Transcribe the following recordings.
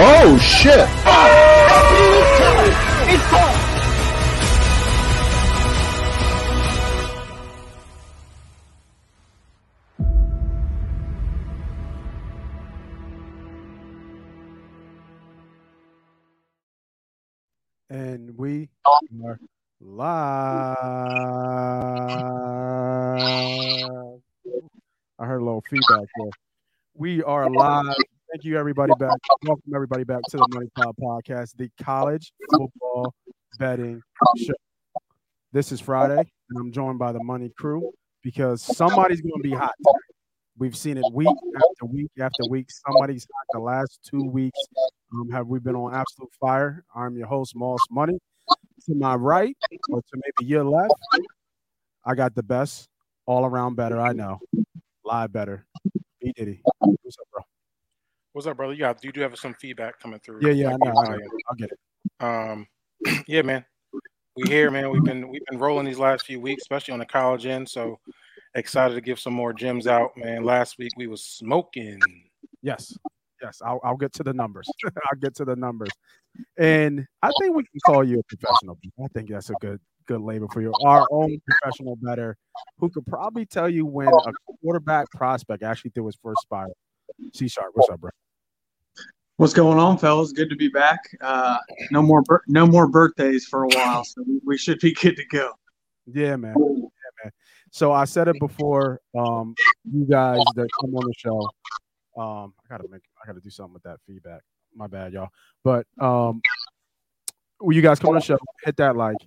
Oh shit! And we are live. I heard a little feedback there. We are live. Thank you, everybody back. Welcome everybody back to the Money Pod Podcast, the college football betting show. This is Friday, and I'm joined by the Money Crew because somebody's going to be hot. We've seen it week after week after week. Somebody's hot. The last two weeks um, have we been on absolute fire. I'm your host, Moss Money. To my right, or to maybe your left, I got the best, all around better. I know, live better. B Diddy, what's up? What's up, brother? Yeah, you do have some feedback coming through. Yeah, yeah, I know. I'll, I'll get it. Um, yeah, man. We here, man. We've been we've been rolling these last few weeks, especially on the college end. So excited to give some more gems out, man. Last week we was smoking. Yes, yes. I'll, I'll get to the numbers. I'll get to the numbers, and I think we can call you a professional. I think that's a good good label for you. Our own professional better, who could probably tell you when a quarterback prospect actually threw his first spiral. C sharp, what's up, bro? What's going on, fellas? Good to be back. Uh, no more, no more birthdays for a while, so we- should be good to go. Yeah, man. Yeah, man. So I said it before. Um, you guys that come on the show, um, I gotta make, I gotta do something with that feedback. My bad, y'all. But um, when you guys come on the show, hit that like,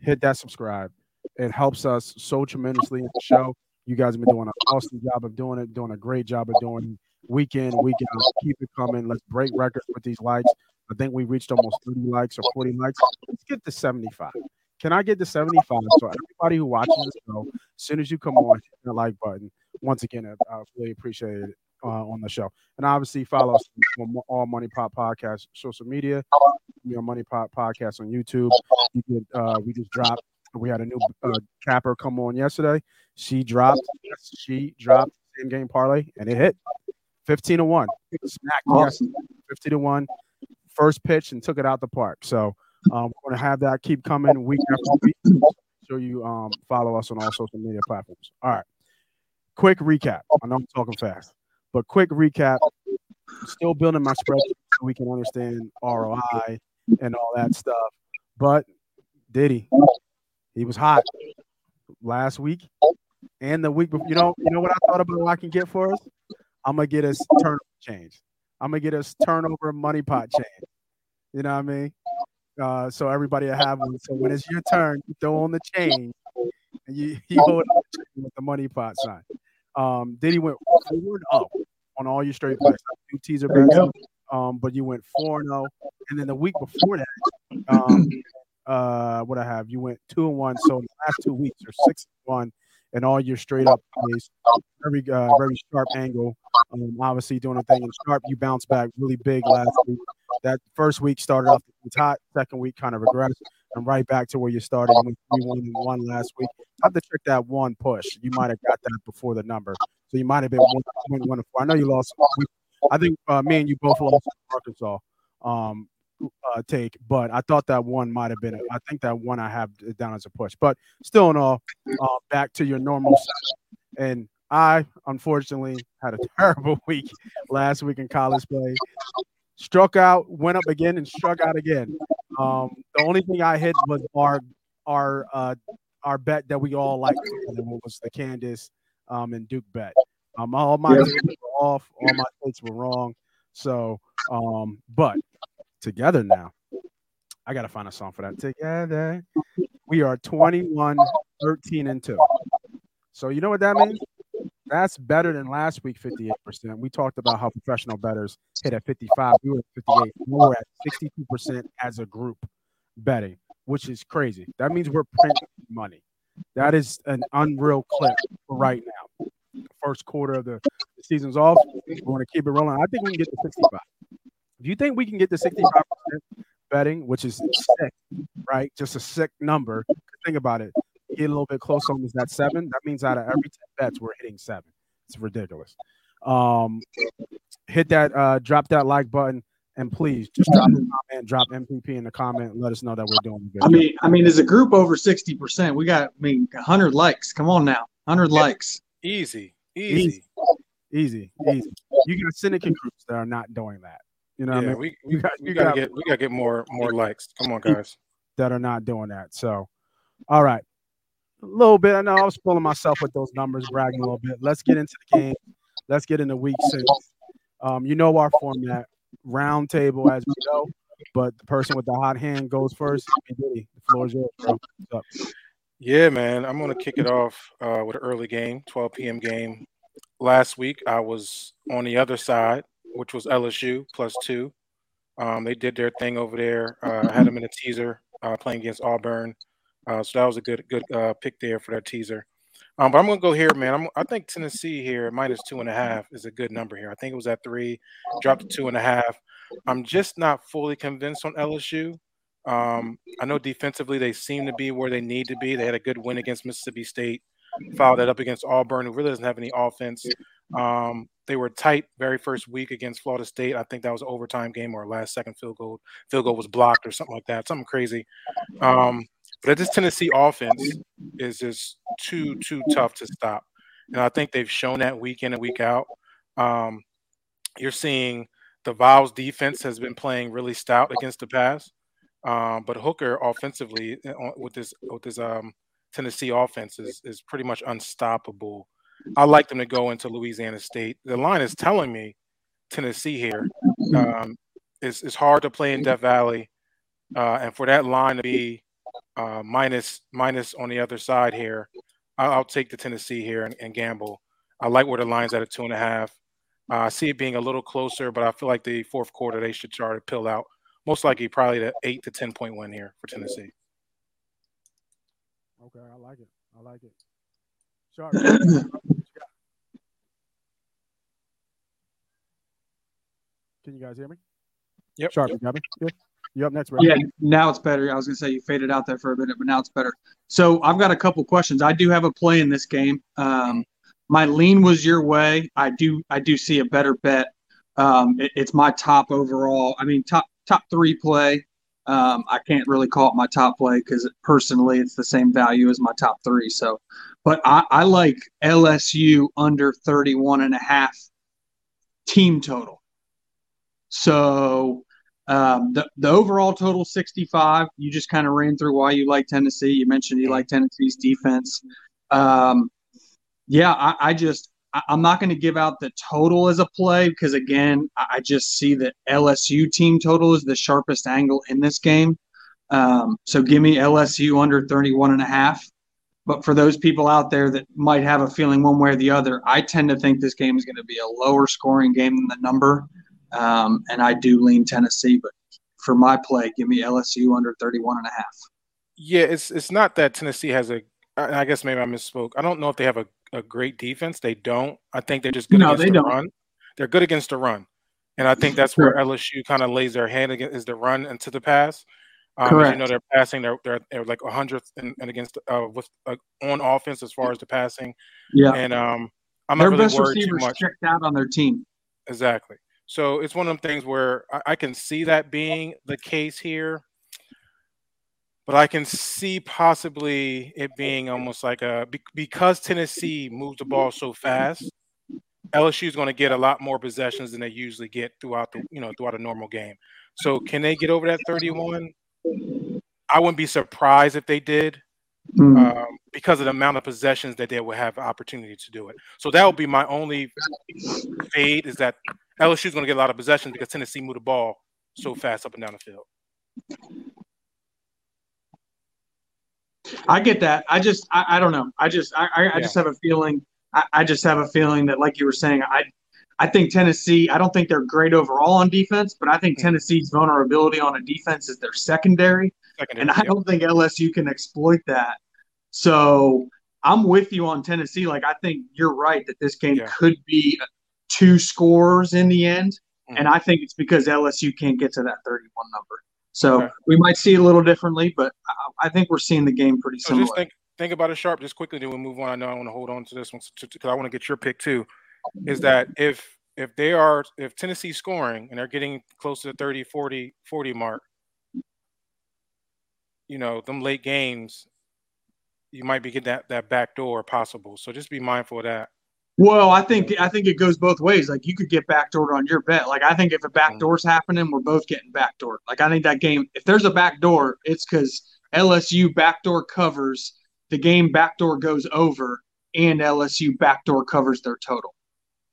hit that subscribe. It helps us so tremendously in the show. You guys have been doing an awesome job of doing it, doing a great job of doing week in, week out. Keep it coming. Let's break records with these likes. I think we reached almost 30 likes or 40 likes. Let's get to 75. Can I get to 75? So everybody who watches this show, as soon as you come on, hit the like button. Once again, I, I really appreciate it uh, on the show. And obviously follow us on All Money Pod Podcast social media. Me on Money Pod Podcast on YouTube. You could, uh, we just dropped. We had a new uh, capper come on yesterday. She dropped. She dropped same game parlay, and it hit 15 to one. Smacked yes, 50 to one. First pitch and took it out the park. So um, we're gonna have that keep coming week after week. So you um, follow us on all social media platforms. All right. Quick recap. I know I'm talking fast, but quick recap. Still building my spreadsheet so we can understand ROI and all that stuff. But Diddy, he was hot last week and the week before. You know, you know what I thought about what I can get for us? I'm gonna get us turnover change. I'm gonna get us turnover money pot change. You know what I mean? Uh, so everybody will have one. So when it's your turn, you throw on the chain and you, you hold up the chain with the money pot sign. Um, then he went forward up on all your straight plays. Two teaser bets, um, but you went four and zero. And then the week before that, um, uh, what I have, you went two and one. So in the last two weeks, you're six and one, and all your straight up plays, very uh, very sharp angle. Um, obviously doing a thing in sharp. You bounced back really big last week. That first week started off hot. Second week kind of regressed, and right back to where you started. You and one last week. I have to check that one push. You might have got that before the number, so you might have been one one one and four. I know you lost. I think uh, me and you both lost Arkansas. Um, uh, take, but I thought that one might have been. I think that one I have down as a push, but still in all, uh, back to your normal. And I unfortunately had a terrible week last week in college play. Struck out, went up again, and struck out again. Um, the only thing I hit was our our uh, our bet that we all liked, was the Kansas um, and Duke bet. Um, all my Yeah. were off, all my takes were wrong. So, um, but together now. I gotta find a song for that. Together. We are 21, 13, and 2. So you know what that means? That's better than last week, 58%. We talked about how professional bettors hit at 55. We were at 58. We were at 62% as a group betting, which is crazy. That means we're printing money. That is an unreal clip right now. First quarter of the season's off. We want to keep it rolling. I think we can get to 65. If you think we can get to 65% betting, which is sick, right? Just a sick number. Think about it. Get a little bit close on is that seven. That means out of every 10 bets, we're hitting seven. It's ridiculous. Um, hit that, uh, drop that like button, and please just drop a comment, drop MPP in the comment, let us know that we're doing good. I mean, I mean, as a group over sixty percent, we got, I mean, hundred likes. Come on now, hundred likes. Easy, easy, easy, easy. You got syndicate groups that are not doing that. You know, yeah, what I mean? we, we, got, we gotta get we gotta get more more likes. Come on, guys. That are not doing that. So, all right, a little bit. I know I was pulling myself with those numbers, bragging a little bit. Let's get into the game. Let's get into week six. Um, you know our format, round table as we go. But the person with the hot hand goes first. The floor is yours. Yeah, man. I'm gonna kick it off uh, with an early game, 12 p.m. game. Last week I was on the other side which was LSU plus two. Um, they did their thing over there. Uh, had them in a teaser uh, playing against Auburn, uh, so that was a good good uh, pick there for that teaser. Um, but I'm gonna go here, man. I'm, i think Tennessee here minus two and a half is a good number here. I think it was at three, dropped to two and a half. I'm just not fully convinced on LSU. Um, I know defensively they seem to be where they need to be. They had a good win against Mississippi State, followed that up against Auburn, who really doesn't have any offense. Um, they were tight very first week against Florida State. I think that was an overtime game or last second field goal. Field goal was blocked or something like that. Something crazy. Um, but this Tennessee offense is just too too tough to stop, and I think they've shown that week in and week out. Um, you're seeing the Vols defense has been playing really stout against the pass, um, but Hooker offensively uh, with this with this um, Tennessee offense is is pretty much unstoppable I like them to go into Louisiana State. The line is telling me Tennessee here. Um, it's, it's hard to play in Death Valley, uh, and for that line to be uh, minus minus on the other side here, I'll, I'll take the Tennessee here and, and, gamble. I like where the line's at a two and a half. Uh, I see it being a little closer, but I feel like the fourth quarter they should try to pill out. Most likely, probably the eight to ten point win here for Tennessee. Okay, I like it. I like it. Sharp. Can you guys hear me? Yep. Sharp, you got me? Good. You up next, bro? Yeah, now it's better. I was gonna say you faded out there for a minute, but now it's better. So I've got a couple questions. I do have a play in this game. Um, my lean was your way. I do I do see a better bet. Um, it, it's my top overall. I mean top top three play. Um, I can't really call it my top play because personally it's the same value as my top three. So, but I, I like LSU under 31 and a half team total. So um, the, the overall total 65, you just kind of ran through why you like Tennessee. You mentioned you like Tennessee's defense. Um, yeah, I, I just, I, am not going to give out the total as a play because, again, I just see that LSU team total is the sharpest angle in this game. Um, so give me LSU under 31 and a half. But for those people out there that might have a feeling one way or the other, I tend to think this game is going to be a lower scoring game than the number. Um, and I do lean Tennessee, but for my play, give me LSU under 31 and a half. Yeah, it's it's not that Tennessee has a I guess maybe I misspoke. I don't know if they have a, a great defense. They don't. I think they're just good no, against the don't. run. They're good against the run. And I think that's where LSU kind of lays their hand against is the run into the pass. Um, Correct. you know, they're passing. They're they're, they're like a hundredth and, against uh, with uh, on offense as far as the passing. Yeah. And um, I'm not really worried too much. checked out on their team. Exactly. So it's one of them things where I, I can see that being the case here, but I can see possibly it being almost like a because Tennessee moves the ball so fast. LSU is going to get a lot more possessions than they usually get throughout the you know throughout a normal game. So can they get over that 31? I wouldn't be surprised if they did. Mm-hmm. Um, because of the amount of possessions that they will have opportunity to do it. So that would be my only fade is that LSU is going to get a lot of possessions because Tennessee moved the ball so fast up and down the field. I get that. I just, I, I don't know. I just, I, I, yeah. just have a feeling I, I just have a feeling that, like you were saying, I I think Tennessee. I don't think they're great overall on defense, but I think Mhm. Tennessee's vulnerability on a defense is their secondary, Secondary, and I yep. don't think LSU can exploit that. So I'm with you on Tennessee. Like I think you're right that this game Yeah. could be two scores in the end, Mhm. and I think it's because LSU can't get to that 31 number. So Okay. we might see it a little differently, but I, I think we're seeing the game pretty So similar. just think think about it sharp, just quickly, then we'll move on. I know I want to hold on to this one because I want to get your pick too. Is that if if they are if Tennessee's scoring and they're getting close to the 30, 40, 40 mark, you know, them late games, you might be getting that, that back door possible. So just be mindful of that. Well, I think I think it goes both ways. Like you could get backdoored on your bet. Like I think if a backdoor's mm-hmm. happening, we're both getting backdoored. Like I think that game, if there's a backdoor, it's because LSU backdoor covers the game. Backdoor goes over, and LSU backdoor covers their total.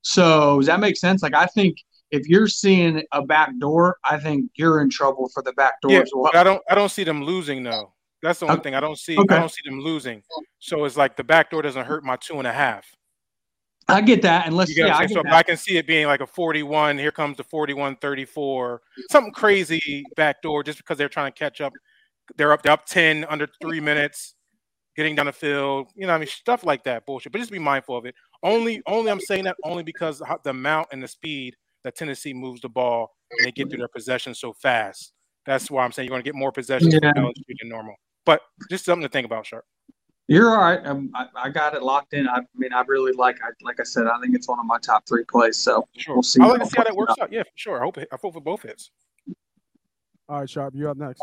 So does that make sense? Like I think if you're seeing a back door, I think you're in trouble for the backdoor Yeah, as well. I don't I don't see them losing though. That's the only Okay. thing I don't see. Okay. I don't see them losing. So it's like the back door doesn't hurt my two and a half. I get that, and let's You yeah, I So. I can see it being like a 41. Here comes the 41 34. Something crazy back door, just because they're trying to catch up. They're up, they're up 10 under three minutes, getting down the field. You know, what I mean, stuff like that bullshit. But just be mindful of it. Only, only I'm saying that only because how- the amount and the speed that Tennessee moves the ball and they get through their possession so fast. That's why I'm saying you're going to get more possessions Yeah. than normal. But just something to think about, Sharp. You're all right. Um, I, I got it locked in. I mean, I really like. I like I said, I think it's one of my top three plays. So Sure. we'll see. I like to how see how that works out. out. Yeah, for sure. I hope it, I hope for both hits. All right, Sharp, you're up next.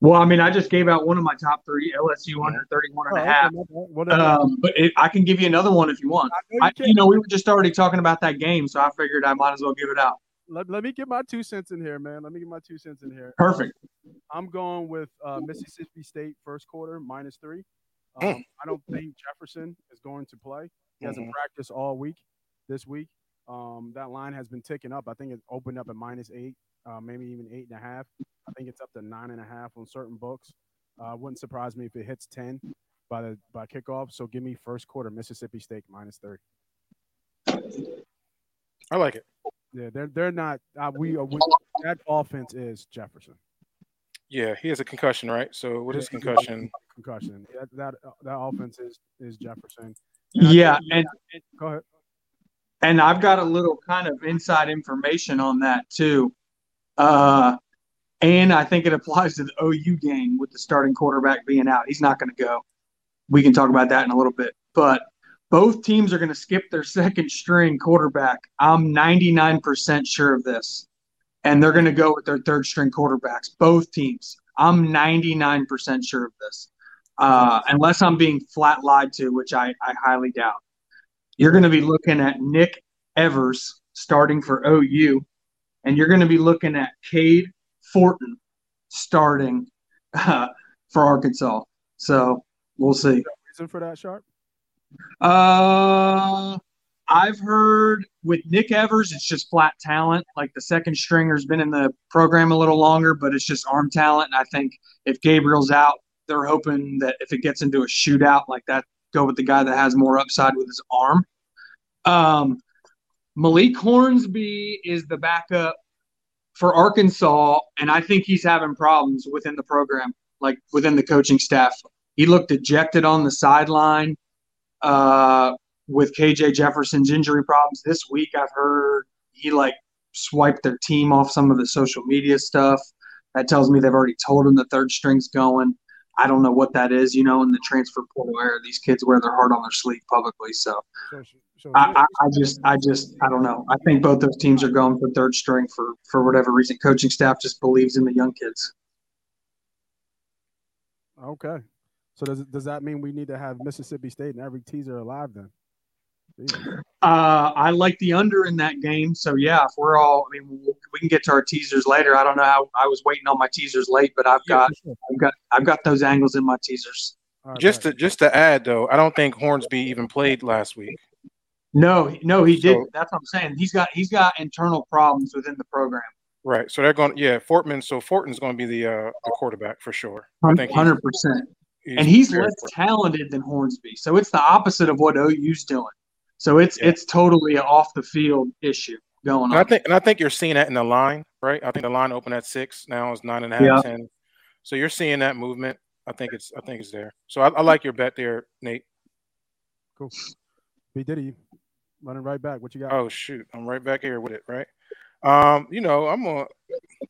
Well, I mean, I just gave out one of my top three, LSU under 31 and a Oh, half. okay, my bad. Whatever. Um, but it, I can give you another one if you want. I know you can. you know, we were just already talking about that game, so I figured I might as well give it out. let, let me get my two cents in here, man. Let me get my two cents in here. Perfect. I'm going with uh, Mississippi State first quarter minus three. Um, Mm. I don't think Jefferson is going to play. He hasn't Mhm. practiced all week this week. Um, that line has been ticking up. I think it opened up at minus eight, uh, maybe even eight and a half. I think it's up to nine and a half on certain books. Uh, wouldn't surprise me if it hits ten by the by kickoff. So give me first quarter Mississippi State minus three. I like it. Yeah, they're they're not. Uh, we, uh, we that offense is Jefferson. Yeah, he has a concussion, right? So with his Yeah, concussion, concussion. That that, uh, that offense is is Jefferson. And Yeah, think- and go ahead. And I've got a little kind of inside information on that too. Uh, and I think it applies to the OU game with the starting quarterback being out. He's not going to go. We can talk about that in a little bit. But both teams are going to skip their second string quarterback. I'm 99% sure of this. And they're going to go with their third string quarterbacks, both teams. I'm 99% sure of this. Uh, unless I'm being flat lied to, which I, I highly doubt. You're going to be looking at Nick Evers starting for OU, and you're going to be looking at Cade Fortin starting uh, for Arkansas. So we'll see. Reason for that, Sharp? Uh, I've heard with Nick Evers, it's just flat talent. Like the second stringer's been in the program a little longer, but it's just arm talent. And I think if Gabriel's out, they're hoping that if it gets into a shootout like that, go with the guy that has more upside with his arm. Um, Malik Hornsby is the backup for Arkansas, and I think he's having problems within the program, like within the coaching staff. He looked ejected on the sideline uh, with KJ Jefferson's injury problems. This week, I've heard he like swiped their team off some of the social media stuff. That tells me they've already told him the third string's going. I don't know what that is, you know, in the transfer portal era. These kids wear their heart on their sleeve publicly. So So, so I, I, I just, I just, I don't know. I think both those teams are going for third string for for whatever reason. Coaching staff just believes in the young kids. okay. So does does that mean we need to have Mississippi State and every teaser alive then? Jesus. Uh, I like the under in that game. So yeah, if we're all, I mean, we we can get to our teasers later. I don't know how I was waiting on my teasers late, but I've got, for sure. I've got, I've got those angles in my teasers. All right, just bet. to just to add though, I don't think Hornsby even played last week. No, no, he So- didn't. That's what I'm saying. He's got, he's got internal problems within the program. Right. So they're going yeah, Fortman so Fortin's going to be the uh the quarterback for sure. I think Hundred percent. and he's very less talented than Hornsby. So it's the opposite of what OU's doing. So it's Yeah. it's totally an off the field issue going And I think and I think you're seeing that in the line, right? I think the line opened at six, now is nine and a half, Yeah. ten. So you're seeing that movement. I think it's I think it's there. So I, I like your bet there, Nate. Cool. B Diddy, running right back. What you got? Oh shoot, I'm right back here with it, right? Um, you know, I'm gonna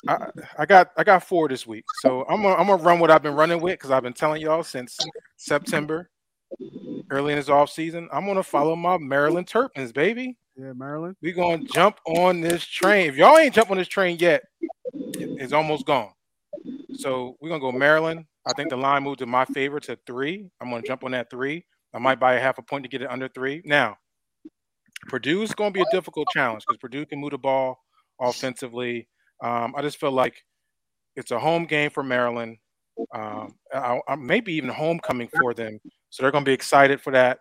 I, I got I got four this week. So I'm gonna I'm gonna run what I've been running with because I've been telling y'all since September, early in this off season. I'm gonna follow my Maryland Terrapins, baby. Yeah, Maryland. We're gonna jump on this train. If y'all ain't jump on this train yet, it's almost gone. So we're gonna go Maryland. I think the line moved to my favor to three. I'm gonna jump on that three. I might buy a half a point to get it under three. Now, Purdue's gonna be a difficult challenge because Purdue can move the ball offensively. Um, I just feel like it's a home game for Maryland. Um, I, I, maybe even homecoming for them, so they're gonna be excited for that.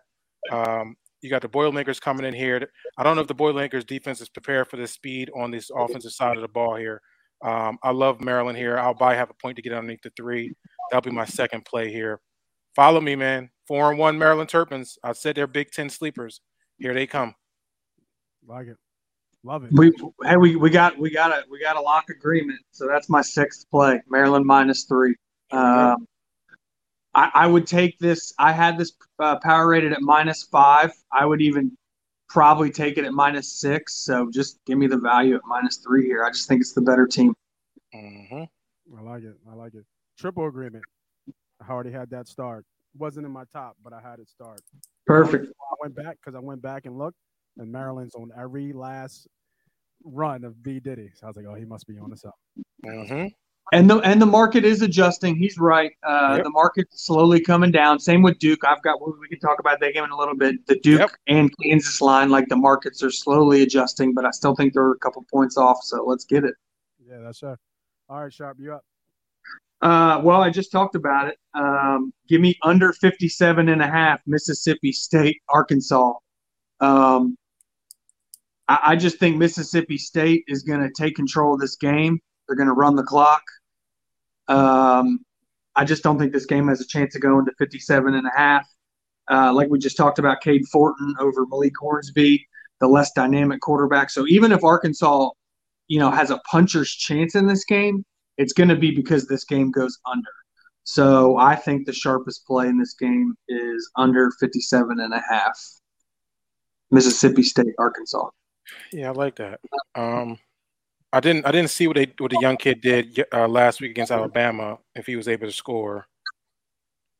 Um, you got the Boilermakers coming in here. I don't know if the Boilermakers defense is prepared for the speed on this offensive side of the ball here. Um, I love Maryland here. I'll buy half a point to get underneath the three. That'll be my second play here. Follow me, man. Four and one Maryland Terrapins. I said they're Big Ten sleepers. Here they come. Like it. Love it. We hey we, we got we got a we got a lock agreement. So that's my sixth play. Maryland minus three. Um, I, I would take this. I had this uh, power rated at minus five. I would even probably take it at minus six. So just give me the value at minus three here. I just think it's the better team. hmm I like it. I like it. Triple agreement. I already had that start. Wasn't in my top, but I had it start. Perfect. I went back because I went back and looked, and Maryland's on every last run of B Diddy. So I was like, oh, he must be on this up. hmm And the and the market is adjusting. He's right. Uh, Yep. The market's slowly coming down. Same with Duke. I've got we can talk about that game in a little bit. The Duke Yep. and Kansas line, like the markets are slowly adjusting, but I still think they're a couple points off. So let's get it. Yeah, that's sir. All right, Sharp, you up. Uh, well, I just talked about it. Um, give me under 57 and a half, Mississippi State, Arkansas. Um, I, I just think Mississippi State is going to take control of this game. They're going to run the clock. Um, I just don't think this game has a chance of going to 57 and a half. Uh, like we just talked about, Cade Fortin over Malik Hornsby, the less dynamic quarterback. So even if Arkansas, you know, has a puncher's chance in this game, it's going to be because this game goes under. So I think the sharpest play in this game is under 57 and a half. Mississippi State, Arkansas. Yeah, I like that. Um, I didn't I didn't see what they what the young kid did uh, last week against Alabama if he was able to score.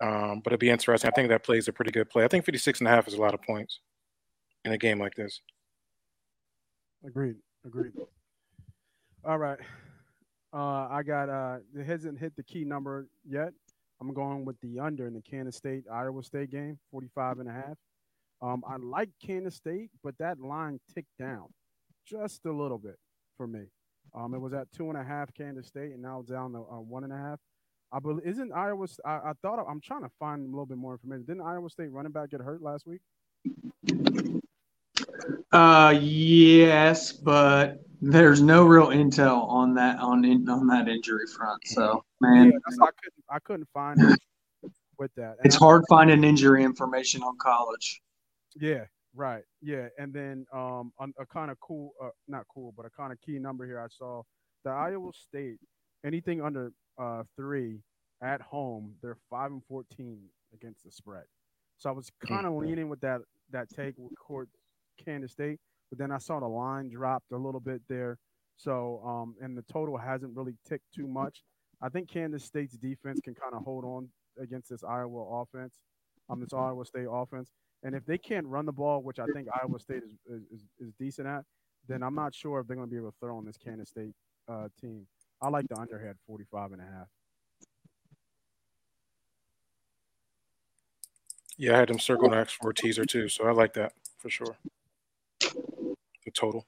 Um, but it'd be interesting. I think that plays a pretty good play. I think 56 and a half is a lot of points in a game like this. Agreed. Agreed. All right. Uh, I got uh, it hasn't hit the key number yet. I'm going with the under in the Kansas State Iowa State game, 45 and a half. Um, I like Kansas State, but that line ticked down just a little bit for me. Um, it was at two and a half Kansas State, and now down to uh, one and a half. I believe isn't Iowa. I, I thought I'm trying to find a little bit more information. Didn't Iowa State running back get hurt last week? Uh, yes, but there's no real intel on that on in, on that injury front. So man, yeah, I couldn't. I couldn't find it with that. And it's I- hard finding injury information on college. Yeah, right. Yeah, and then um, a, a kind of cool, uh, not cool, but a kind of key number here. I saw the Iowa State anything under uh, three at home, they're five and fourteen against the spread. So I was kind of leaning with that that take with court Kansas State, but then I saw the line dropped a little bit there. So um, and the total hasn't really ticked too much. I think Kansas State's defense can kind of hold on against this Iowa offense, um, this Iowa State offense. And if they can't run the ball, which I think Iowa State is, is, is decent at, then I'm not sure if they're going to be able to throw on this Kansas State uh, team. I like the underhead 45 and a half. Yeah, I had them circle next for a teaser too, so I like that for sure. The total.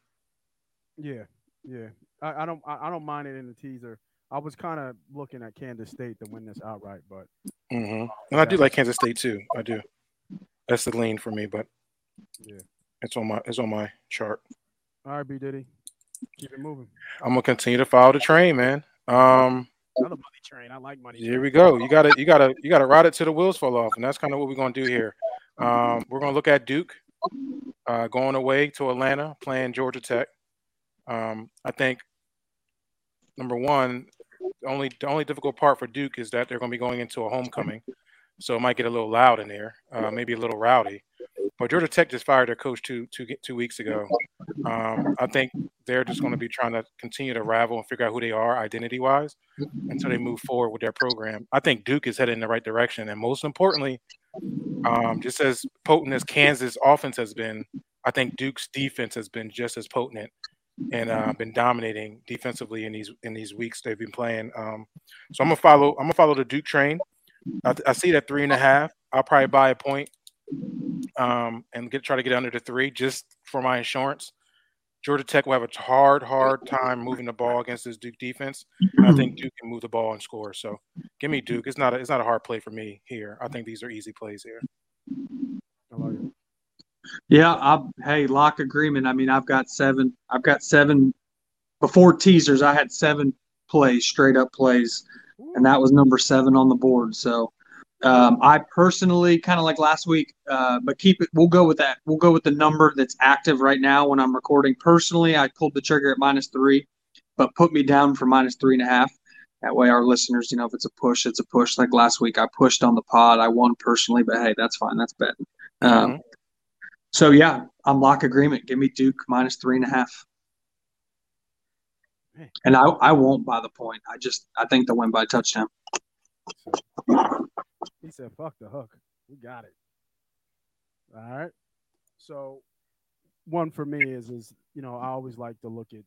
Yeah, yeah. I, I don't I, I don't mind it in the teaser. I was kind of looking at Kansas State to win this outright, but mm-hmm. And I do like Kansas State too. I do. That's the lean for me, but yeah. it's on my it's on my chart. All right, B Diddy, keep it moving. I'm gonna continue to follow the train, man. Um, Another money train. I like money. Here we go. You got to you got to you got to ride it till the wheels fall off, and that's kind of what we're gonna do here. Um, we're gonna look at Duke uh, going away to Atlanta, playing Georgia Tech. Um, I think number one, the only the only difficult part for Duke is that they're going to be going into a homecoming, so it might get a little loud in there, uh, maybe a little rowdy. But Georgia Tech just fired their coach two two two weeks ago. Um, I think they're just going to be trying to continue to ravel and figure out who they are identity wise until they move forward with their program. I think Duke is headed in the right direction, and most importantly, um, just as potent as Kansas offense has been, I think Duke's defense has been just as potent and uh, been dominating defensively in these in these weeks they've been playing. Um, so I'm gonna follow. I'm gonna follow the Duke train. I, I see that three and a half. I'll probably buy a point, um, and get try to get under the three just for my insurance. Georgia Tech will have a hard, hard time moving the ball against this Duke defense. I think Duke can move the ball and score. So give me Duke. It's not a, it's not a hard play for me here. I think these are easy plays here. Yeah, I, hey, lock agreement. I mean, I've got seven. I've got seven before teasers. I had seven plays, straight up plays, and that was number seven on the board. So, um, I personally kind of like last week, uh, but keep it. We'll go with that. We'll go with the number that's active right now when I'm recording. Personally, I pulled the trigger at minus three, but put me down for minus three and a half. That way, our listeners, you know, if it's a push, it's a push. Like last week, I pushed on the pod. I won personally, but hey, that's fine. That's betting. Um, Mhm. so yeah, I'm lock agreement. Give me Duke minus three and a half. Hey. And I, I won't buy the point. I just I think they'll win by touchdown. He said, "Fuck the hook. We got it." All right. So, one for me is is you know I always like to look at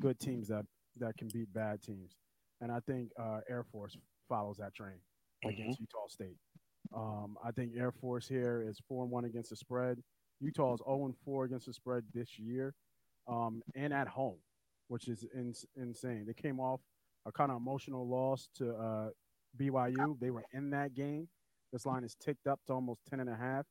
good teams that that can beat bad teams, and I think uh, Air Force follows that train against Utah State. Um, I think Air Force here is four and one against the spread. Utah is zero and four against the spread this year, um, and at home, which is ins- insane. They came off a kind of emotional loss to uh, BYU. They were in that game. This line is ticked up to almost 10 and a half.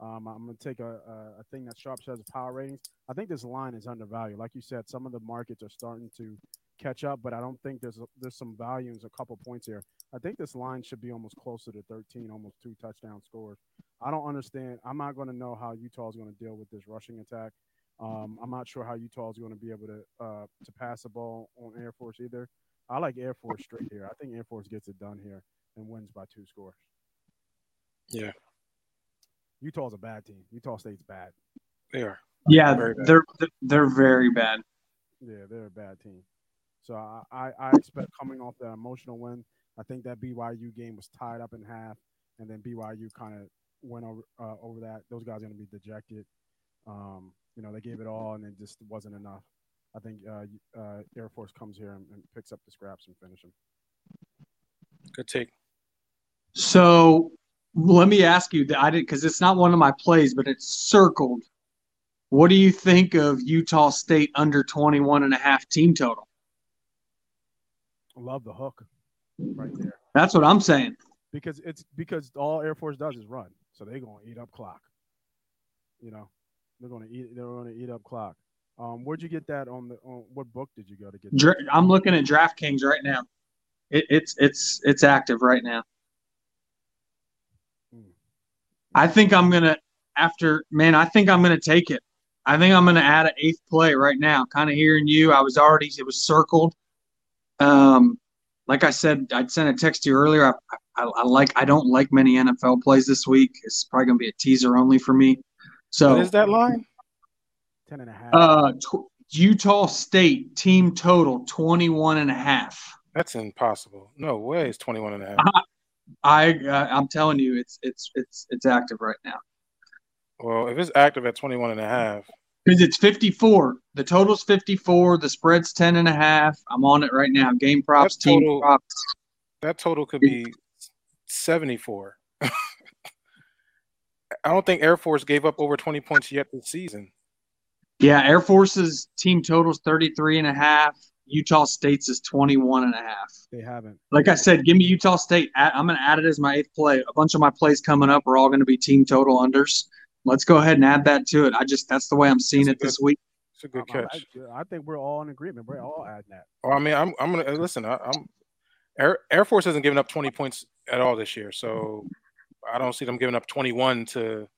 Um, I'm going to take a, a, a thing that Sharp says power ratings. I think this line is undervalued. Like you said, some of the markets are starting to catch up, but I don't think there's there's some values, a couple points here. I think this line should be almost closer to 13, almost two touchdown scores. I don't understand. I'm not going to know how Utah is going to deal with this rushing attack. Um, I'm not sure how Utah is going to be able to uh, to pass the ball on Air Force either. I like Air Force straight here. I think Air Force gets it done here and wins by two scores. Yeah. Utah's a bad team. Utah State's bad. They are. Yeah, Very bad. they're they're very bad. Yeah, they're a bad team. So I, I, I expect coming off that emotional win, I think that BYU game was tied up in half, and then BYU kind of went over uh, over that. Those guys are going to be dejected. Um, you know, they gave it all, and it just wasn't enough. I think uh, uh, Air Force comes here and, and picks up the scraps and finish them. Good take. So let me ask you that I did because it's not one of my plays, but it's circled. What do you think of Utah State under 21 and a half team total? I love the hook right there That's what I'm saying. because it's because all Air Force does is run, so they're going to eat up clock. You know, they're going to eat. They're going to eat up clock. Um, where'd you get that on the? On what book did you go to get? that? I'm looking at DraftKings right now. It, it's it's it's active right now. Hmm. I think I'm gonna after man. I think I'm gonna take it. I think I'm gonna add an eighth play right now. Kind of hearing you. I was already it was circled. Um, like I said, I'd sent a text to you earlier. I, I, I like I don't like many NFL plays this week. It's probably gonna be a teaser only for me. So What is that line? Ten and a half. uh, tw- Utah State team total 21 and a half. That's impossible. No way. It's 21 and a half. I uh, I'm telling you, it's it's it's it's active right now Well, if it's active at 21 and a half, because it's 54. The total's 54. The spread's 10 and a half. I'm on it right now. Game props, That's team total- props. that total could be 74. I don't think Air Force gave up over 20 points yet this season. Yeah, Air Force's team total's 33 and a half. Utah State's is 21 and a half. they haven't. Like I said, give me Utah State. I'm going to add it as my eighth play. A bunch of my plays coming up are all going to be team total unders. Let's go ahead and add that to it. I just that's the way I'm seeing That's it a this week. It's a good I- I- catch. I, I think we're all in agreement. We're all adding that. Well, I mean, I'm I'm gonna listen. I, I'm Air, Air Force hasn't given up 20 points at all this year, so I don't see them giving up 21 to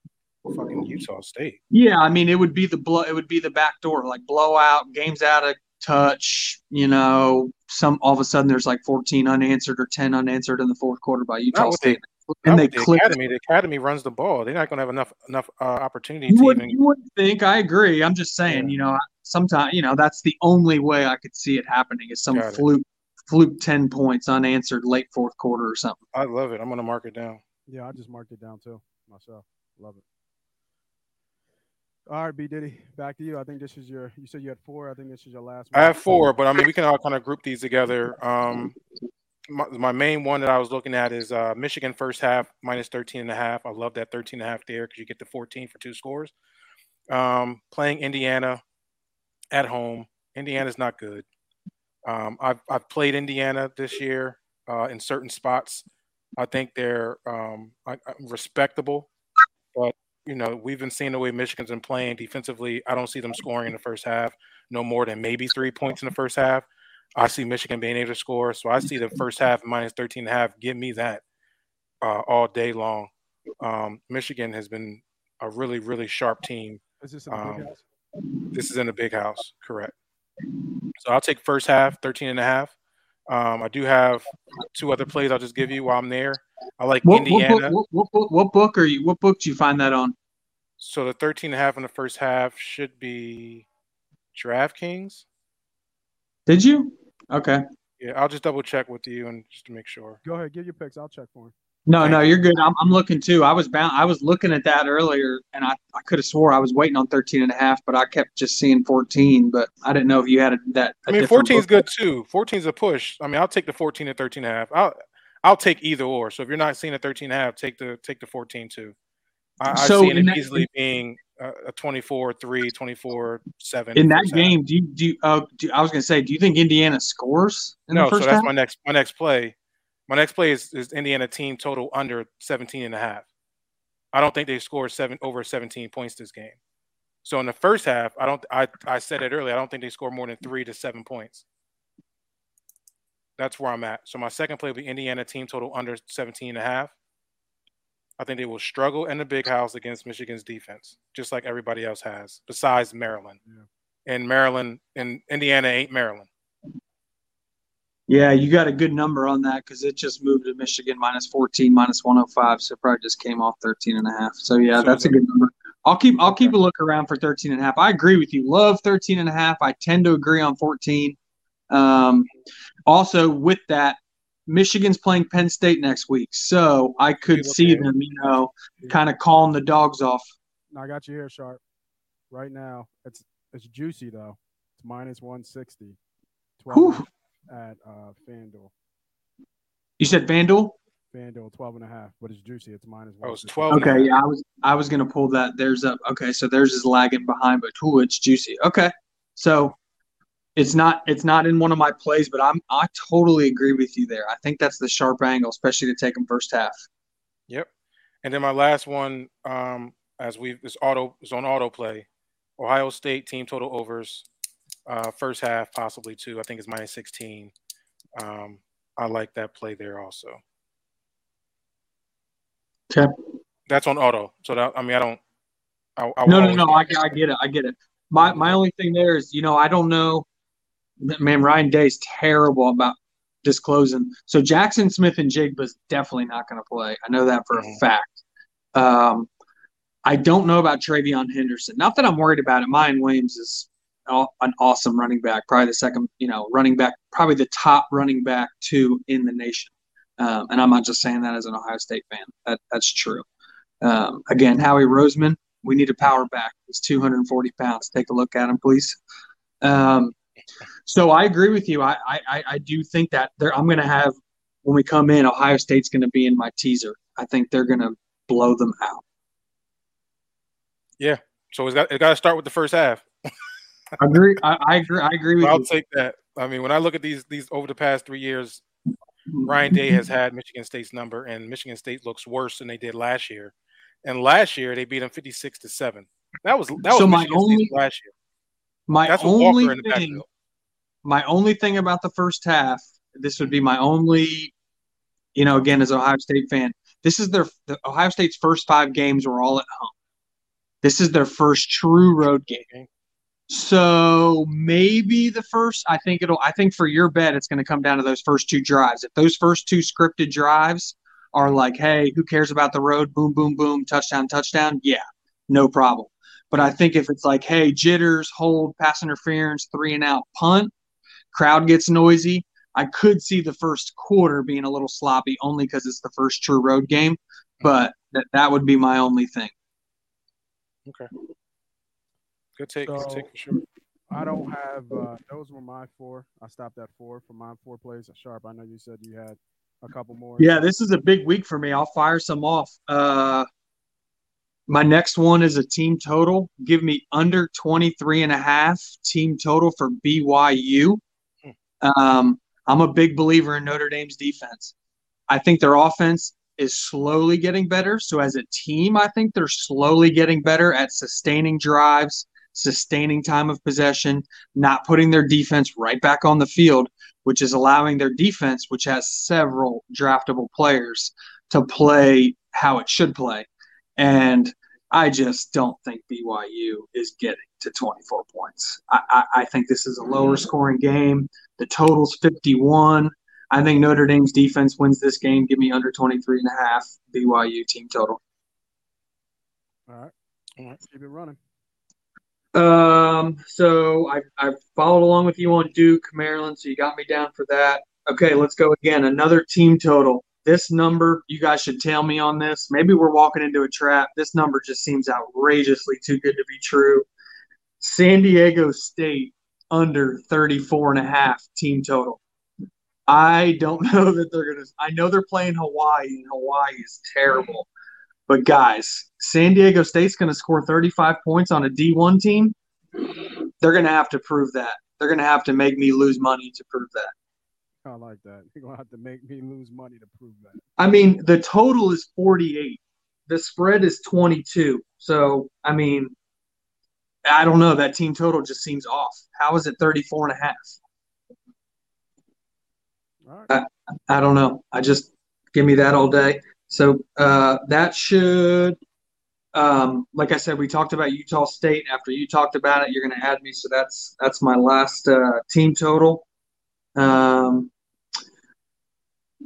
fucking Utah State. Yeah, I mean, it would be the blow. It would be the back door, like blowout, games out of touch. You know, some all of a sudden there's like 14 unanswered or 10 unanswered in the fourth quarter by Utah State, and they the click. Academy, the academy runs the ball. They're not going to have enough enough uh, opportunity. You, would, even... you wouldn't think. I agree. I'm just saying. Yeah. You know, sometimes you know that's the only way I could see it happening is some Got fluke it. fluke 10 points unanswered late fourth quarter or something. I love it. I'm going to mark it down. Yeah, I just marked it down too myself. Love it. All right, B Diddy, back to you. I think this is your. You said you had four. I think this is your last. One. I have four, but I mean, we can all kind of group these together. Um, my, my main one that I was looking at is uh, Michigan first half minus 13 and a half. I love that 13 and a half there because you get the 14 for two scores. Um, playing Indiana at home. Indiana's not good. Um, I've I've played Indiana this year uh, in certain spots. I think they're um, respectable, but you know, we've been seeing the way Michigan's been playing defensively. I don't see them scoring in the first half, no more than maybe three points in the first half. I see Michigan being able to score. So I see the first half minus 13 and a half. Give me that uh, all day long. Um, Michigan has been a really, really sharp team. Is this in um? This is in the big house, correct. So I'll take first half, 13 and a half. Um, I do have two other plays I'll just give you while I'm there. I like what, Indiana. What, what, what, what, book are you? What book do you find that on? So the 13 and a half in the first half should be DraftKings. Did you? Okay. Yeah, I'll just double check with you and just to make sure. Go ahead, give your picks. I'll check for him. No, no, you're good. I'm, I'm looking too. I was bound. I was looking at that earlier, and I, I could have swore I was waiting on 13 and a half, but I kept just seeing 14. But I didn't know if you had a, that. I mean, 14 is good too. 14 is a push. I mean, I'll take the 14 and 13 and a half. I'll I'll take either or. So if you're not seeing a 13 and a half, take the take the 14 too. I, so I see it easily being a 24 3, 24 7. In that game, half. do you, do, you, uh, do I was going to say, do you think Indiana scores? no, so that's half? my next my next play. My next play is, is Indiana team total under 17 and a half. I don't think they scored seven over 17 points this game. So in the first half, I don't I, I said it earlier, I don't think they score more than three to seven points. That's where I'm at. So my second play will be Indiana team total under 17 and a half. I think they will struggle in the big house against Michigan's defense, just like everybody else has, besides Maryland. Yeah. And Maryland and Indiana ain't Maryland. Yeah, you got a good number on that because it just moved to Michigan minus 14, minus 105. So probably just came off 13 and a half. So yeah, so that's a good number. I'll keep I'll keep a look around for 13 and a half. I agree with you. Love 13 and a half. I tend to agree on 14. Um, also with that, Michigan's playing Penn State next week. So I could see them, you know, kind of calling the dogs off. I got you here, Sharp. Right now. It's it's juicy though. It's minus 160. 12, at uh, FanDuel. You said FanDuel. FanDuel 12 and a half, but it's juicy. It's minus one. Oh, it's 12. Okay, yeah, I was I was gonna pull that. There's a okay, so there's is lagging behind, but ooh, it's juicy. Okay, so it's not it's not in one of my plays, but I'm I totally agree with you there. I think that's the sharp angle, especially to take them first half. Yep. And then my last one, um, as we this auto is on auto play, Ohio State team total overs, uh, first half possibly two. I think it's minus sixteen. Um, I like that play there also. Okay. That's on auto. So that I mean I don't. I, I no, no, no. I, I get it. I get it. My my only thing there is, you know, I don't know man, Ryan Day's terrible about disclosing. So Jackson Smith-Njigba's definitely not going to play. I know that for mm-hmm. a fact. Um, I don't know about TreVeyon Henderson. Not that I'm worried about it. Miyan Williams is an awesome running back, probably the second, you know, running back, probably the top running back two in the nation. Um, and I'm not just saying that as an Ohio State fan. That that's true. Um, again, Howie Roseman, we need a power back. He's 240 pounds. Take a look at him, please. Um, so I agree with you. I I, I do think that there, I'm going to have when we come in, Ohio State's going to be in my teaser. I think they're going to blow them out. Yeah. So it's got it got to start with the first half. I agree. I, I, agree. I agree with I'll you. take that. I mean, when I look at these these over the past three years, Ryan Day has had Michigan State's number, and Michigan State looks worse than they did last year. And last year they beat them fifty six to seven. That was that was so my only, last year. My That's only thing, my only thing about the first half this would be my only, you know, again as an Ohio State fan, this is their the Ohio State's first five games were all at home. This is their first true road game. So maybe the first, I think it'll, I think for your bet, it's going to come down to those first two drives. If those first two scripted drives are like, hey, who cares about the road? Boom, boom, boom, touchdown, touchdown. Yeah, no problem. But I think if it's like, hey, jitters, hold, pass interference, three and out, punt, crowd gets noisy. I could see the first quarter being a little sloppy only because it's the first true road game. Mm-hmm. But that, that would be my only thing. Okay. Good take. So, good take for sure. I don't have uh, those were my four. I stopped at four for my four plays. Sharp. I know you said you had a couple more. Yeah, this is a big week for me. I'll fire some off. Uh, my next one is a team total. Give me under 23 and a half team total for BYU. Um, I'm a big believer in Notre Dame's defense. I think their offense is slowly getting better. So as a team, I think they're slowly getting better at sustaining drives, sustaining time of possession, not putting their defense right back on the field, which is allowing their defense, which has several draftable players, to play how it should play. And I just don't think BYU is getting to 24 points. I, I, I think this is a lower mm-hmm. scoring game. The total's 51. I think Notre Dame's defense wins this game. Give me under 23 and a half BYU team total. All right. All right. Keep it running. Um, so I, I followed along with you on Duke, Maryland, so you got me down for that. Okay, let's go again. Another team total. This number, you guys should tell me on this. Maybe we're walking into a trap. This number just seems outrageously too good to be true. San Diego State under 34 and a half team total. I don't know that they're going to. I know they're playing Hawaii, and Hawaii is terrible. But guys, San Diego State's going to score 35 points on a D1 team. They're going to have to prove that. They're going to have to make me lose money to prove that. I like that. You're going to have to make me lose money to prove that. I mean, the total is 48. The spread is 22. So, I mean, I don't know. That team total just seems off. How is it 34 and a half? Right. I, I don't know. I just give me that all day. So uh, that should, um, like I said, we talked about Utah State. After you talked about it, you're going to add me. So that's that's my last uh, team total. Um,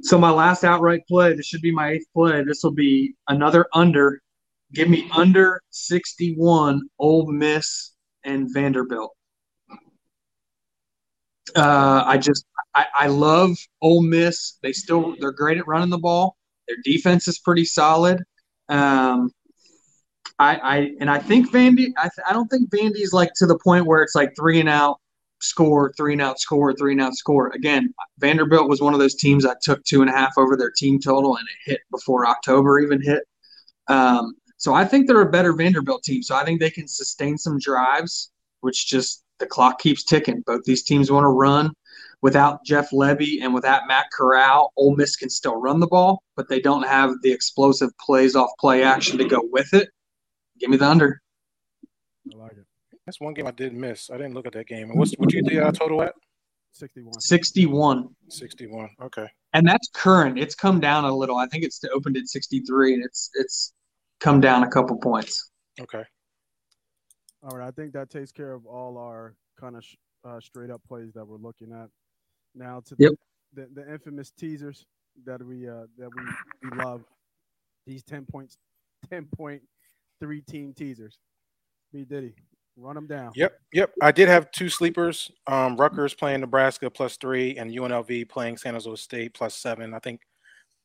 so my last outright play. This should be my eighth play. This will be another under. Give me under 61. Ole Miss and Vanderbilt. Uh, I just I, I love Ole Miss. They still they're great at running the ball. Their defense is pretty solid. Um, I, I and I think Vandy. I, I don't think Vandy's like to the point where it's like three and out, score, three and out, score, three and out, score. Again, Vanderbilt was one of those teams I took two and a half over their team total, and it hit before October even hit. Um, so I think they're a better Vanderbilt team. So I think they can sustain some drives, which just the clock keeps ticking. Both these teams want to run. Without Jeff Lebby and without Matt Corral, Ole Miss can still run the ball, but they don't have the explosive plays off play action to go with it. Give me the under. I like it. That's one game I did miss. I didn't look at that game. And what's what you did uh, total at? 61. 61. 61. Okay. And that's current. It's come down a little. I think it's opened at 63 and it's it's come down a couple points. Okay. All right. I think that takes care of all our kind of sh- uh, straight up plays that we're looking at. Now to Yep. the, the, the infamous teasers that we uh, that we, we love. These 10 points, 10 point three team teasers. B Diddy, run them down. Yep. Yep. I did have two sleepers. Um, Rutgers playing Nebraska plus three, and UNLV playing San Jose State plus seven. I think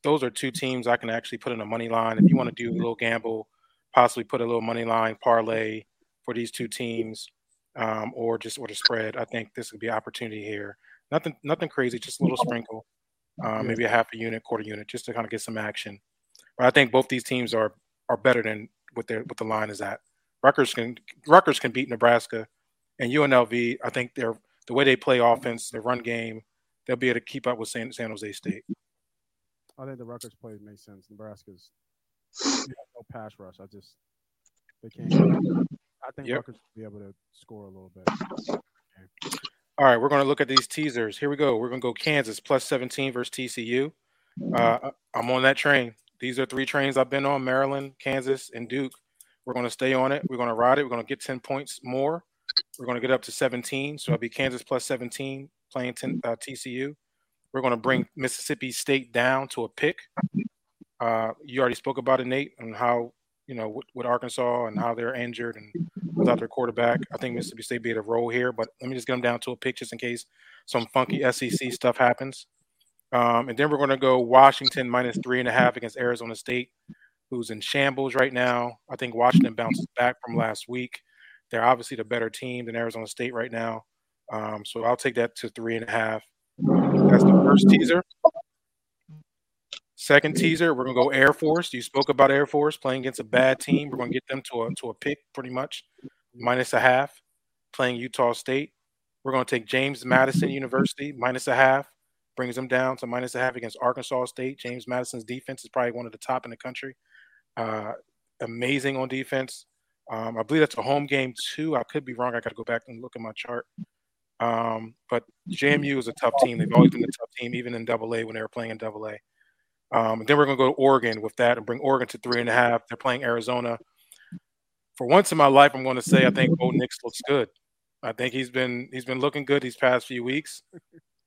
those are two teams I can actually put in a money line. If you want to do a little gamble, possibly put a little money line parlay for these two teams, um, or just or the spread. I think this would be an opportunity here. Nothing, nothing crazy, just a little sprinkle, um, maybe a half a unit, quarter unit, just to kind of get some action. But I think both these teams are are better than what their what the line is at. Rutgers can Rutgers can beat Nebraska, and UNLV. I think they're the way they play offense, their run game, they'll be able to keep up with San, San Jose State. I think the Rutgers play makes sense. Nebraska's no pass rush. I just they can't. I think Yep. Rutgers will be able to score a little bit. All All right, we're going to look at these teasers. Here we go. We're going to go Kansas plus 17 versus TCU. Uh, I'm on that train. These are three trains I've been on Maryland, Kansas, and Duke. We're going to stay on it. We're going to ride it. We're going to get 10 points more. We're going to get up to 17. So it'll be Kansas plus 17 playing 10, uh, TCU. We're going to bring Mississippi State down to a pick. Uh, you already spoke about it, Nate, and how, you know, with, with Arkansas and how they're injured and without their quarterback. I think Mississippi State be at a role here, but let me just get them down to a pick just in case some funky SEC stuff happens. Um, and then we're going to go Washington minus three and a half against Arizona State, who's in shambles right now. I think Washington bounces back from last week. They're obviously the better team than Arizona State right now. Um, so I'll take that to three and a half. That's the first teaser. Second teaser, we're gonna go Air Force. You spoke about Air Force playing against a bad team. We're gonna get them to a to a pick pretty much, minus a half. Playing Utah State. We're gonna take James Madison University minus a half brings them down to minus a half against Arkansas State. James Madison's defense is probably one of the top in the country. Uh, amazing on defense. Um, I believe that's a home game too. I could be wrong. I got to go back and look at my chart. Um, but JMU is a tough team. They've always been a tough team, even in Double A when they were playing in Double A. Um, then we're going to go to Oregon with that and bring Oregon to three and a half. They're playing Arizona. For once in my life, I'm going to say I think Bo Nix looks good. I think he's been he's been looking good these past few weeks.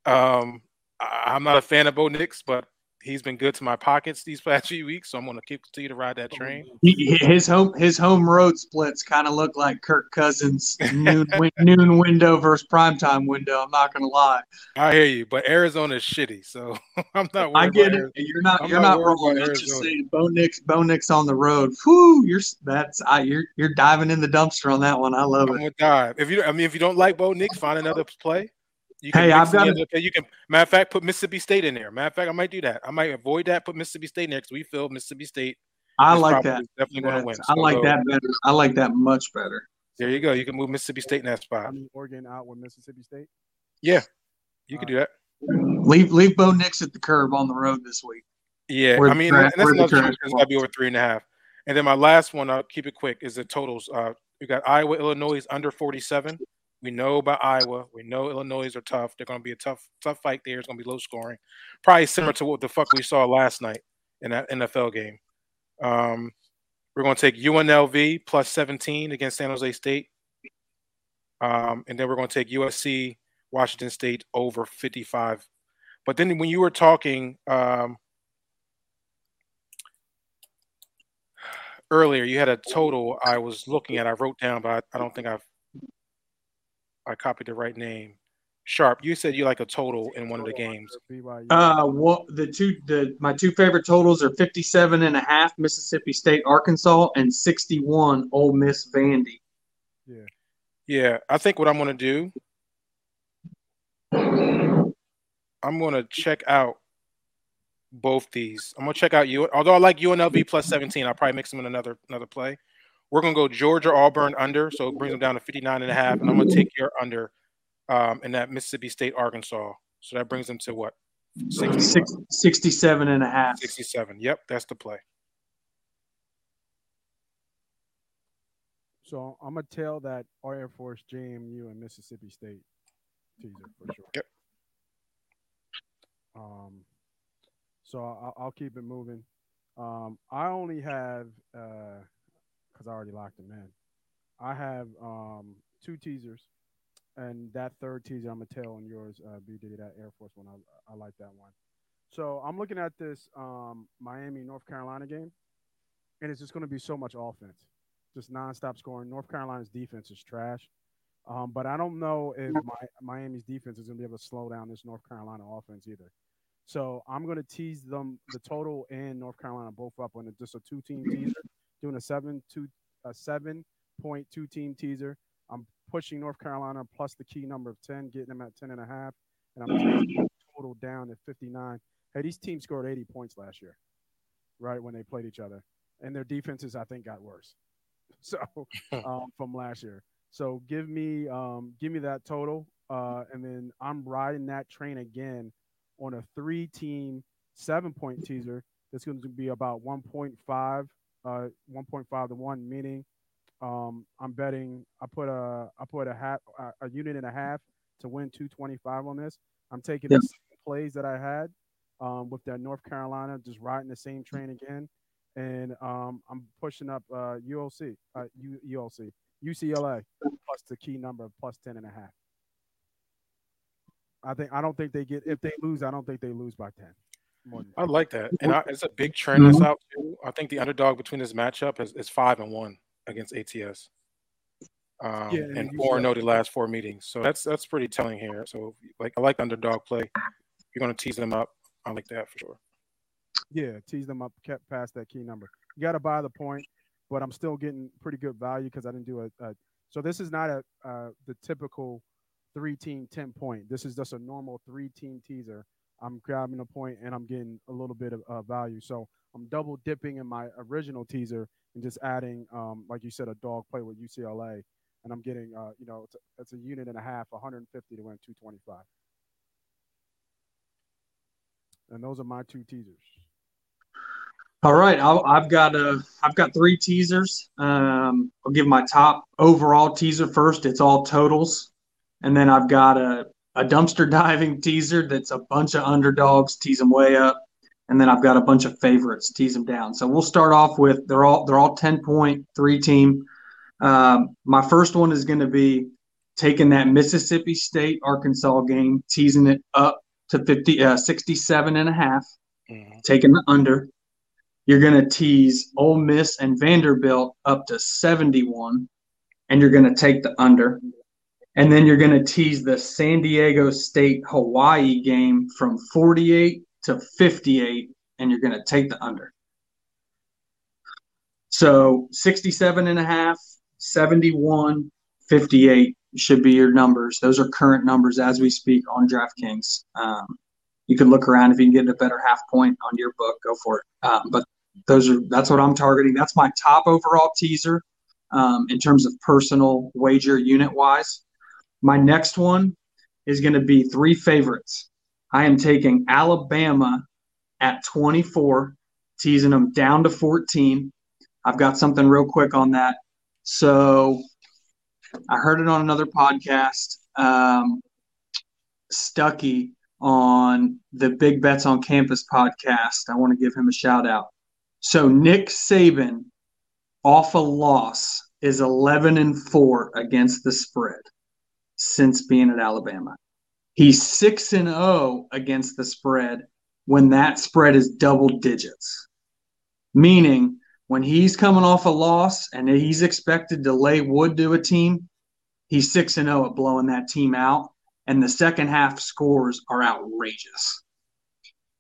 Um, I'm not a fan of Bo Nix, but he's been good to my pockets these past few weeks, so I'm going to keep continue to ride that train. He, his home his home road splits kind of look like Kirk Cousins noon noon window versus primetime window. I'm not going to lie. I hear you, but Arizona is shitty, so I'm not. I get it. You're not. I'm you're not, not wrong. I'm just saying, Bo Nix, Bo Nix on the road. Whoo, you're that's I, you're you're diving in the dumpster on that one. I love I'm it. Dive. If you, I mean, if you don't like Bo Nix, find another play. You can hey, I've got it. You can matter of fact put Mississippi State in there. Matter of fact, I might do that. I might avoid that. Put Mississippi State next. We feel Mississippi State. I like that. Definitely going to win. So I like go, that better. I like that much better. There you go. You can move Mississippi State in that spot. I mean, Oregon out with Mississippi State. Yeah, you could do that. Leave leave Bo Nix at the curb on the road this week. Yeah, I mean, and that's another true because I'll be over three and a half. And then my last one, I'll keep it quick, is the totals. Uh, we got Iowa, Illinois is under 47. We know about Iowa. We know Illinois are tough. They're going to be a tough, tough fight there. It's going to be low scoring, probably similar to what the fuck we saw last night in that NFL game. Um, we're going to take UNLV plus 17 against San Jose State, um, and then we're going to take USC Washington State over 55. But then when you were talking um, earlier, you had a total I was looking at. I wrote down, but I, I don't think I've I copied the right name. Sharp, you said you like a total in one of the games. Uh, what the two the my two favorite totals are 57 and a half Mississippi State Arkansas and 61 Ole Miss Vandy. Yeah. Yeah, I think what I'm going to do I'm going to check out both these. I'm going to check out you although I like UNLV plus 17, I'll probably mix them in another another play. We're going to go Georgia Auburn under, so it brings them down to 59 and a half. And I'm going to take your under um, in that Mississippi State Arkansas. So that brings them to what? 67 and a half. 67. Yep, that's the play. So I'm gonna tell that Air Force, JMU, and Mississippi State teaser for sure. Yep. Um, so I'll, I'll keep it moving. Um, I only have uh, because I already locked them in. I have um, two teasers, and that third teaser I'm gonna tell on yours, uh, B Diddy, that Air Force one. I, I like that one. So I'm looking at this um, Miami North Carolina game, and it's just gonna be so much offense, just nonstop scoring. North Carolina's defense is trash, um, but I don't know if my, Miami's defense is gonna be able to slow down this North Carolina offense either. So I'm going to tease them the total and North Carolina both up on just a two team teaser doing a seven two a seven point two team teaser. I'm pushing North Carolina plus the key number of 10, getting them at 10 and a half, and I'm total down at 59. Hey, these teams scored 80 points last year, right when they played each other, and their defenses I think got worse. So um, from last year. So give me um, give me that total, uh, and then I'm riding that train again on a three team seven point teaser. That's going to be about 1.5 uh, 1.5 to one, meaning um, I'm betting I put a I put a half a unit and a half to win 225 on this. I'm taking Yeah. the same plays that I had um, with that North Carolina, just riding the same train again, and um, I'm pushing up uh, ULC, uh, U- ULC, UCLA plus the key number plus 10 and a half. I think I don't think they get if they lose. I don't think they lose by 10. More than I like that, and I, it's a big trend that's out too. I think the underdog between this matchup is, is five and one against ATS, um, Yeah, and and four said- and no the last four meetings. So that's that's pretty telling here. So like I like underdog play. You're gonna tease them up. I like that for sure. Yeah, tease them up, kept past that key number. You got to buy the point, but I'm still getting pretty good value because I didn't do a, a. So this is not a uh, the typical three team ten point. This is just a normal three team teaser. I'm grabbing a point and I'm getting a little bit of uh, value. So I'm double dipping in my original teaser and just adding, um, like you said, a dog play with UCLA, and I'm getting, uh, you know, it's a, it's a unit and a half, 150 to win 225. And those are my two teasers. All right, I've got uh, I've got three teasers. Um, I'll give my top overall teaser first. It's all totals, and then I've got a, a dumpster diving teaser that's a bunch of underdogs, tease them way up, and then I've got a bunch of favorites, tease them down. So we'll start off with they're all they're all ten point three team. Um, my first one is going to be taking that Mississippi State Arkansas game, teasing it up to 50, uh, 67 and a half, Mhm. taking the under. You're going to tease Ole Miss and Vanderbilt up to 71, and you're going to take the under. And then you're going to tease the San Diego State Hawaii game from 48 to 58, and you're going to take the under. So 67 and a half, 71, 58 should be your numbers. Those are current numbers as we speak on DraftKings. Um, you can look around if you can get a better half point on your book, go for it. Um, but those are that's what I'm targeting. That's my top overall teaser um, in terms of personal wager unit wise. My next one is going to be three favorites. I am taking Alabama at 24, teasing them down to 14. I've got something real quick on that. So I heard it on another podcast. Um, Stuckey on the Big Bets on Campus podcast. I want to give him a shout out. So Nick Saban off a loss is 11 and 4 against the spread since being at Alabama. He's 6 and 0 against the spread when that spread is double digits. Meaning when he's coming off a loss and he's expected to lay wood to a team, he's 6 and 0 at blowing that team out and the second half scores are outrageous.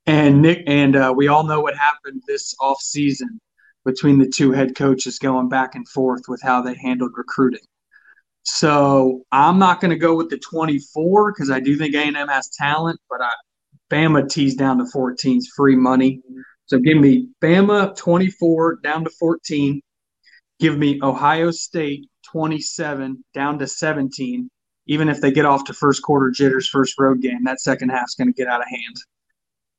And Nick and uh, we all know what happened this off season between the two head coaches going back and forth with how they handled recruiting. So I'm not going to go with the 24 because I do think A&M has talent, but I, Bama teased down to 14 is free money. So give me Bama 24 down to 14. Give me Ohio State 27 down to 17 even if they get off to first quarter jitters, first road game, that second half's going to get out of hand.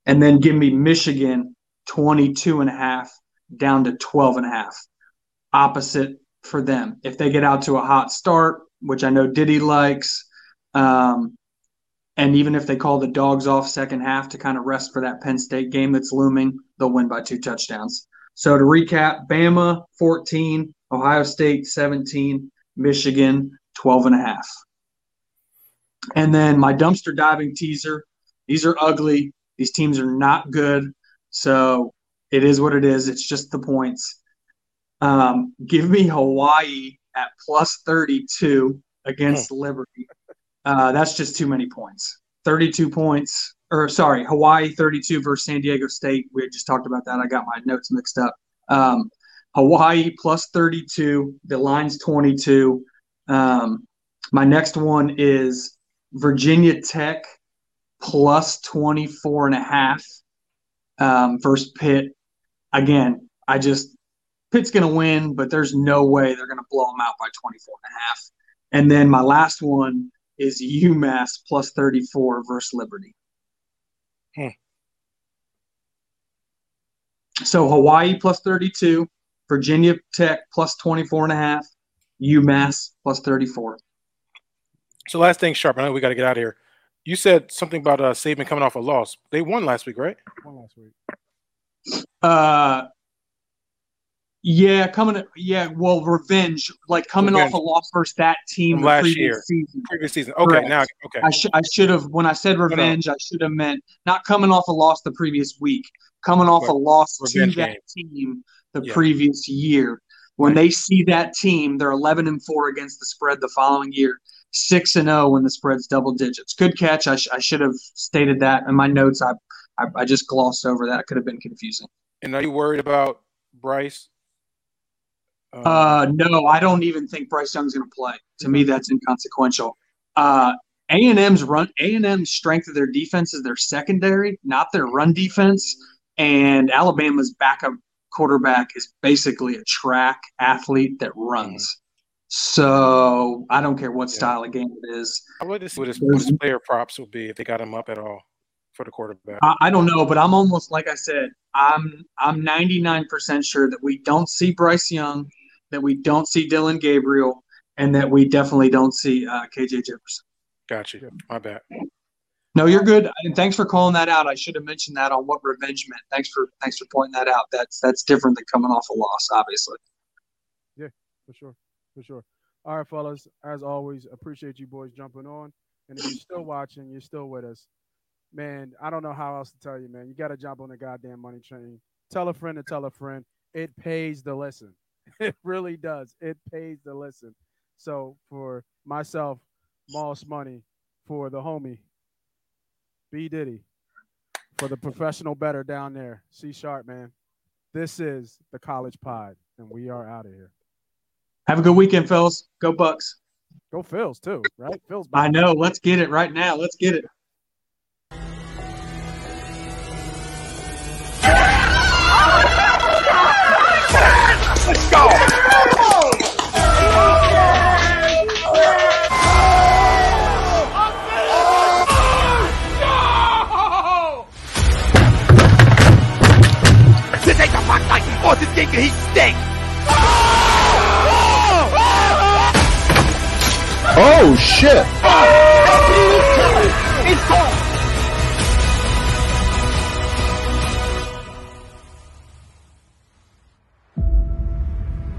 And then give me Michigan 22 and a half down to 12 and a half. Opposite for them. If they get out to a hot start, which I know Diddy likes, um, and even if they call the dogs off second half to kind of rest for that Penn State game that's looming, they'll win by two touchdowns. So to recap, Bama 14, Ohio State 17, Michigan 12 and a half. And then my dumpster diving teaser. These are ugly. These teams are not good. So it is what it is. It's just the points. Um, give me Hawaii at plus 32 against Liberty. Uh, that's just too many points. 32 points, or sorry, Hawaii 32 versus San Diego State. We had just talked about that. I got my notes mixed up. Um, Hawaii plus 32. The line's 22. Um, my next one is Virginia Tech plus 24 and a half um, versus Pitt. Again, I just, Pitt's going to win, but there's no way they're going to blow them out by 24 and a half. And then my last one is UMass plus 34 versus Liberty. Hmm. So Hawaii plus 32, Virginia Tech plus 24 and a half, UMass plus 34. So last thing, sharp. I know we got to get out of here. You said something about uh, Saban coming off a loss. They won last week, right? One last week. Uh, yeah, coming. Yeah, well, revenge, like coming Revenge. off a loss versus that team last previous year. season. Previous season. Okay, Correct. now okay. I should I should have when I said no. revenge, I should have meant not coming off a loss the previous week, coming off Right. a loss to Revenge that team the Yeah. previous year. When Right. they see that team, they're eleven and four against the spread the following year, six and zero when the spread's double digits. Good catch. I, sh- I should have stated that in my notes. I, I I just glossed over that. Could have been confusing. And are you worried about Bryce? Um, Uh, no, I don't even think Bryce Young's going to play. To me, that's inconsequential. Uh, A and M's run, A and M's strength of their defense is their secondary, not their run defense. And Alabama's backup quarterback is basically a track athlete that runs. So I don't care what Yeah. style of game it is. I'd like to see what his, what his player props will be if they got him up at all for the quarterback. I, I don't know, but I'm almost like I said, I'm I'm 99% sure that we don't see Bryce Young, that we don't see Dillon Gabriel, and that we definitely don't see uh, KJ Jefferson. Got you. My bad. No, you're good, and thanks for calling that out. I should have mentioned that on what revenge meant. Thanks for thanks for pointing that out. That's that's different than coming off a loss, obviously. Yeah, for sure, for sure. All right, fellas. As always, appreciate you boys jumping on. And if you're still watching, you're still with us, man. I don't know how else to tell you, man. You got to jump on the goddamn money train. Tell a friend to tell a friend. It pays to listen. It really does. It pays to listen. So for myself, Moss Money, for the homie, B Diddy, for the professional bettor down there, C Sharp, man. This is the College Pod, and we are out of here. Have a good weekend, fellas. Go Bucks. Go Phils too, right? Phils. I know. Let's get it right now. Let's get it. Let's go! This ain't the Black Knight! Austin Ginker, he stinks! Oh shit! Gone!